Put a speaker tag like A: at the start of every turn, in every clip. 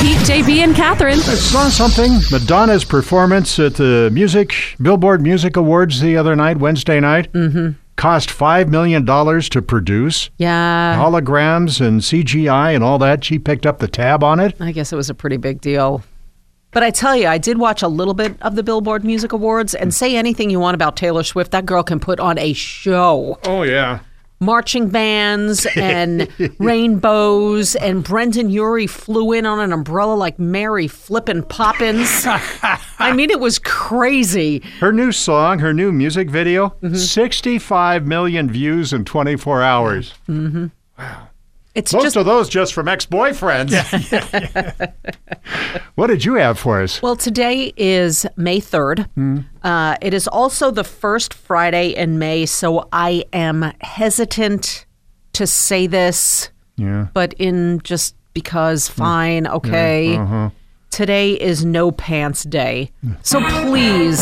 A: It's Pete, JB, and Catherine.
B: I saw something. Madonna's performance at the music Billboard Music Awards the other night, Wednesday night, mm-hmm. cost five million dollars to produce.
A: Yeah.
B: Holograms and CGI and all that. She picked up the tab on it.
A: I guess it was a pretty big deal. But I tell you, I did watch a little bit of the Billboard Music Awards and say anything you want about Taylor Swift. That girl can put on a show.
B: Oh yeah.
A: Marching bands and rainbows, and Brendon Urie flew in on an umbrella like Mary flippin' Poppins. I mean, it was crazy.
B: Her new song, her new music video,
A: Mm-hmm.
B: 65 million views in 24 hours.
A: It's
B: Most
A: just
B: of those just from ex-boyfriends. what did you have for us?
A: Well, today is May 3rd. Hmm. Uh, it is also the first Friday in May, so I am hesitant to say this,
B: Yeah.
A: but in just because, hmm. fine, okay. Uh-huh. Today is No Pants Day. So please,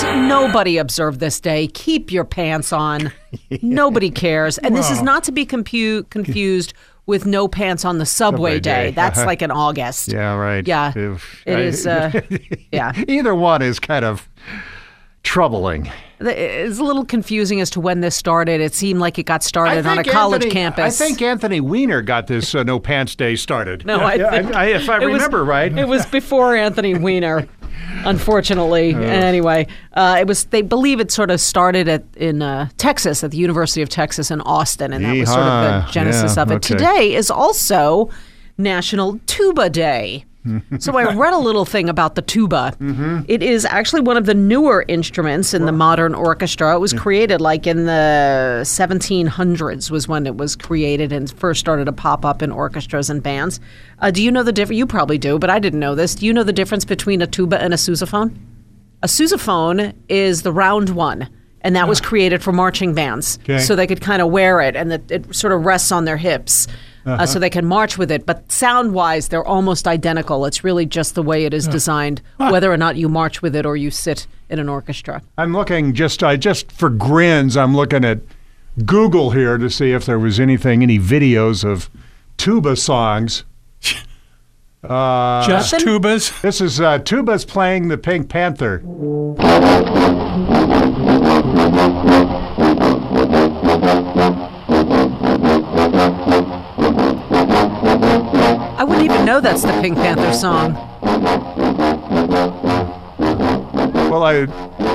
A: please, nobody observe this day. Keep your pants on. Nobody cares. And this is not to be compu- confused with No Pants on the Subway,
B: Subway
A: Day.
B: Day.
A: That's like in August.
B: Yeah, right.
A: Yeah,
B: If-
A: it
B: I-
A: is. Uh, yeah,
B: Either one is kind of troubling.
A: it's a little confusing as to when this started. It seemed like it got started on a college
B: Anthony-
A: campus.
B: I think Anthony Weiner got this uh, No Pants Day started.
A: No, I think
B: I, if I
A: it was-
B: remember right.
A: It was before Anthony Weiner, unfortunately. Anyway, uh, it was. They believe it sort of started at in uh, Texas, at the University of Texas in Austin, and that was sort of the genesis
B: Yeah,
A: of it.
B: okay.
A: Today is also National Tuba Day. So I read a little thing about the tuba.
B: Mm-hmm.
A: It is actually one of the newer instruments in the modern orchestra. It was created like in the 1700s was when it was created and first started to pop up in orchestras and bands. Uh, do you know the difference? You probably do, but I didn't know this. Do you know the difference between a tuba and a sousaphone? A sousaphone is the round one, and that was created for marching bands,
B: Okay.
A: so they could kind of wear it, and it, it sort of rests on their hips, uh, so they can march with it. But sound-wise, they're almost identical. It's really just the way it is designed, whether or not you march with it or you sit in an orchestra.
B: I'm looking just I just for grins. I'm looking at Google here to see if there was anything, any videos of tuba songs. Uh,
C: Just tubas.
B: this is uh, tubas playing the Pink Panther.
A: Wouldn't even know that's the Pink Panther song.
B: Well, I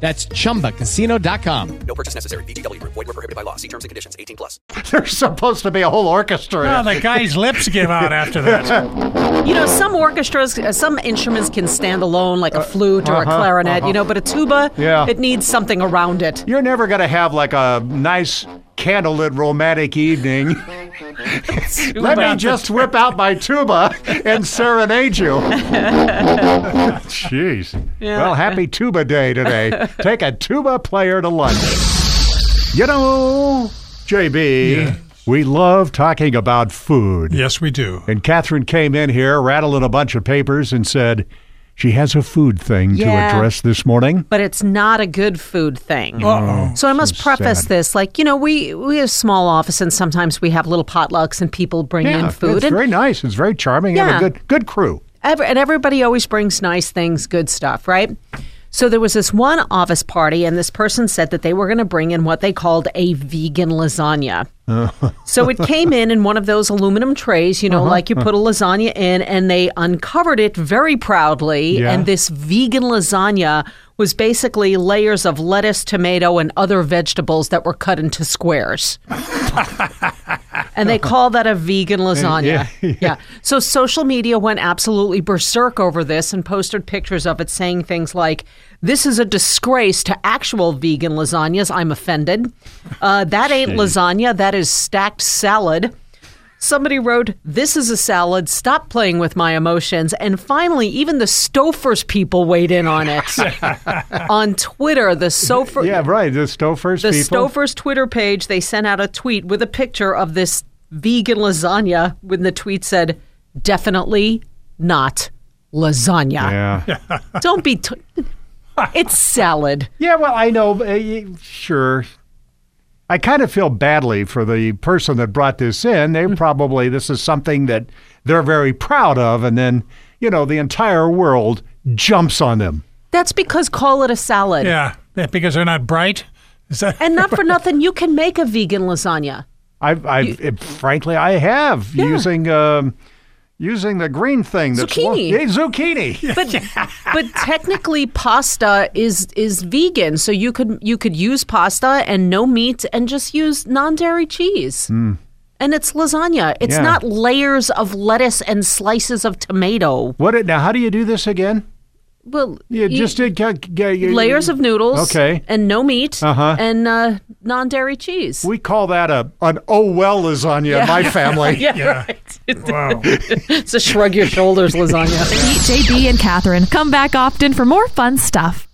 D: That's chumbacasino.com.
E: No purchase necessary. VGW Group. Void were prohibited by law. See terms and conditions. 18 plus.
B: there's supposed to be a whole orchestra. in
C: Oh, the guy's lips give out after that.
A: You know, some orchestras, uh, some instruments can stand alone, like a flute or a
B: uh-huh,
A: clarinet. You know, but a tuba,
B: Yeah.
A: it needs something around it.
B: You're never going to have like a nice candlelit romantic evening. Let me just whip out my tuba and serenade you. Jeez. Well, happy tuba day today. Take a tuba player to lunch. You know, JB, we love talking about food.
C: yes, we do.
B: And Catherine came in here rattling a bunch of papers and said she has a food thing to address this morning.
A: But it's not a good food thing.
C: Oh, Uh-oh.
A: So I must
B: so
A: preface
B: sad.
A: this, like you know, we we have small office, and sometimes we have little potlucks, and people bring
B: Yeah,
A: in food,
B: it's
A: and
B: very nice. It's very charming. You have
A: Yeah.
B: a good good crew.
A: Ever, and everybody always brings nice things, good stuff, right? So there was this one office party, and this person said that they were going to bring in what they called a vegan lasagna. so it came in in one of those aluminum trays, you know,
B: Uh-huh.
A: like you put a lasagna in, and they uncovered it very proudly.
B: Yeah.
A: And this vegan lasagna was basically layers of lettuce, tomato, and other vegetables that were cut into squares. and they call that a vegan lasagna.
B: Yeah,
A: Yeah, So social media went absolutely berserk over this and posted pictures of it saying things like, This is a disgrace to actual vegan lasagnas. I'm offended. Uh, that ain't lasagna. That is stacked salad. Somebody wrote, This is a salad. Stop playing with my emotions. And finally, even the Stouffer's people weighed in on it. on Twitter, the Sofer.
B: Yeah, right. The Stouffer's
A: The
B: people.
A: Stouffer's Twitter page, they sent out a tweet with a picture of this vegan lasagna when the tweet said, definitely not lasagna.
B: Yeah.
A: Don't be. T- it's salad.
B: Yeah, well, I know. uh, Sure. I kind of feel badly for the person that brought this in. They probably, this is something that they're very proud of. And then, you know, the entire world jumps on them.
A: That's because call it a salad.
C: Yeah, yeah, because they're not bright. That
A: And not for nothing, you can make a vegan lasagna.
B: I've, I've it- frankly, I have using um, using the green thing. That's
A: Zucchini.
B: Yeah, zucchini.
A: But but technically pasta is is vegan, so you could you could use pasta and no meat and just use non-dairy cheese. And it's lasagna. It's
B: Yeah.
A: not layers of lettuce and slices of tomato.
B: What? It, now, how do you do this again?
A: Well,
B: You
A: you-
B: just did ca- ca- you-
A: layers of noodles,
B: Okay.
A: and no meat,
B: Uh-huh.
A: and uh, non-dairy cheese.
B: We call that a an oh well lasagna in my family.
A: yeah,
C: Yeah.
A: right.
C: wow?
A: it's a shrug your shoulders lasagna.
F: Meet JB and Catherine. Come back often for more fun stuff.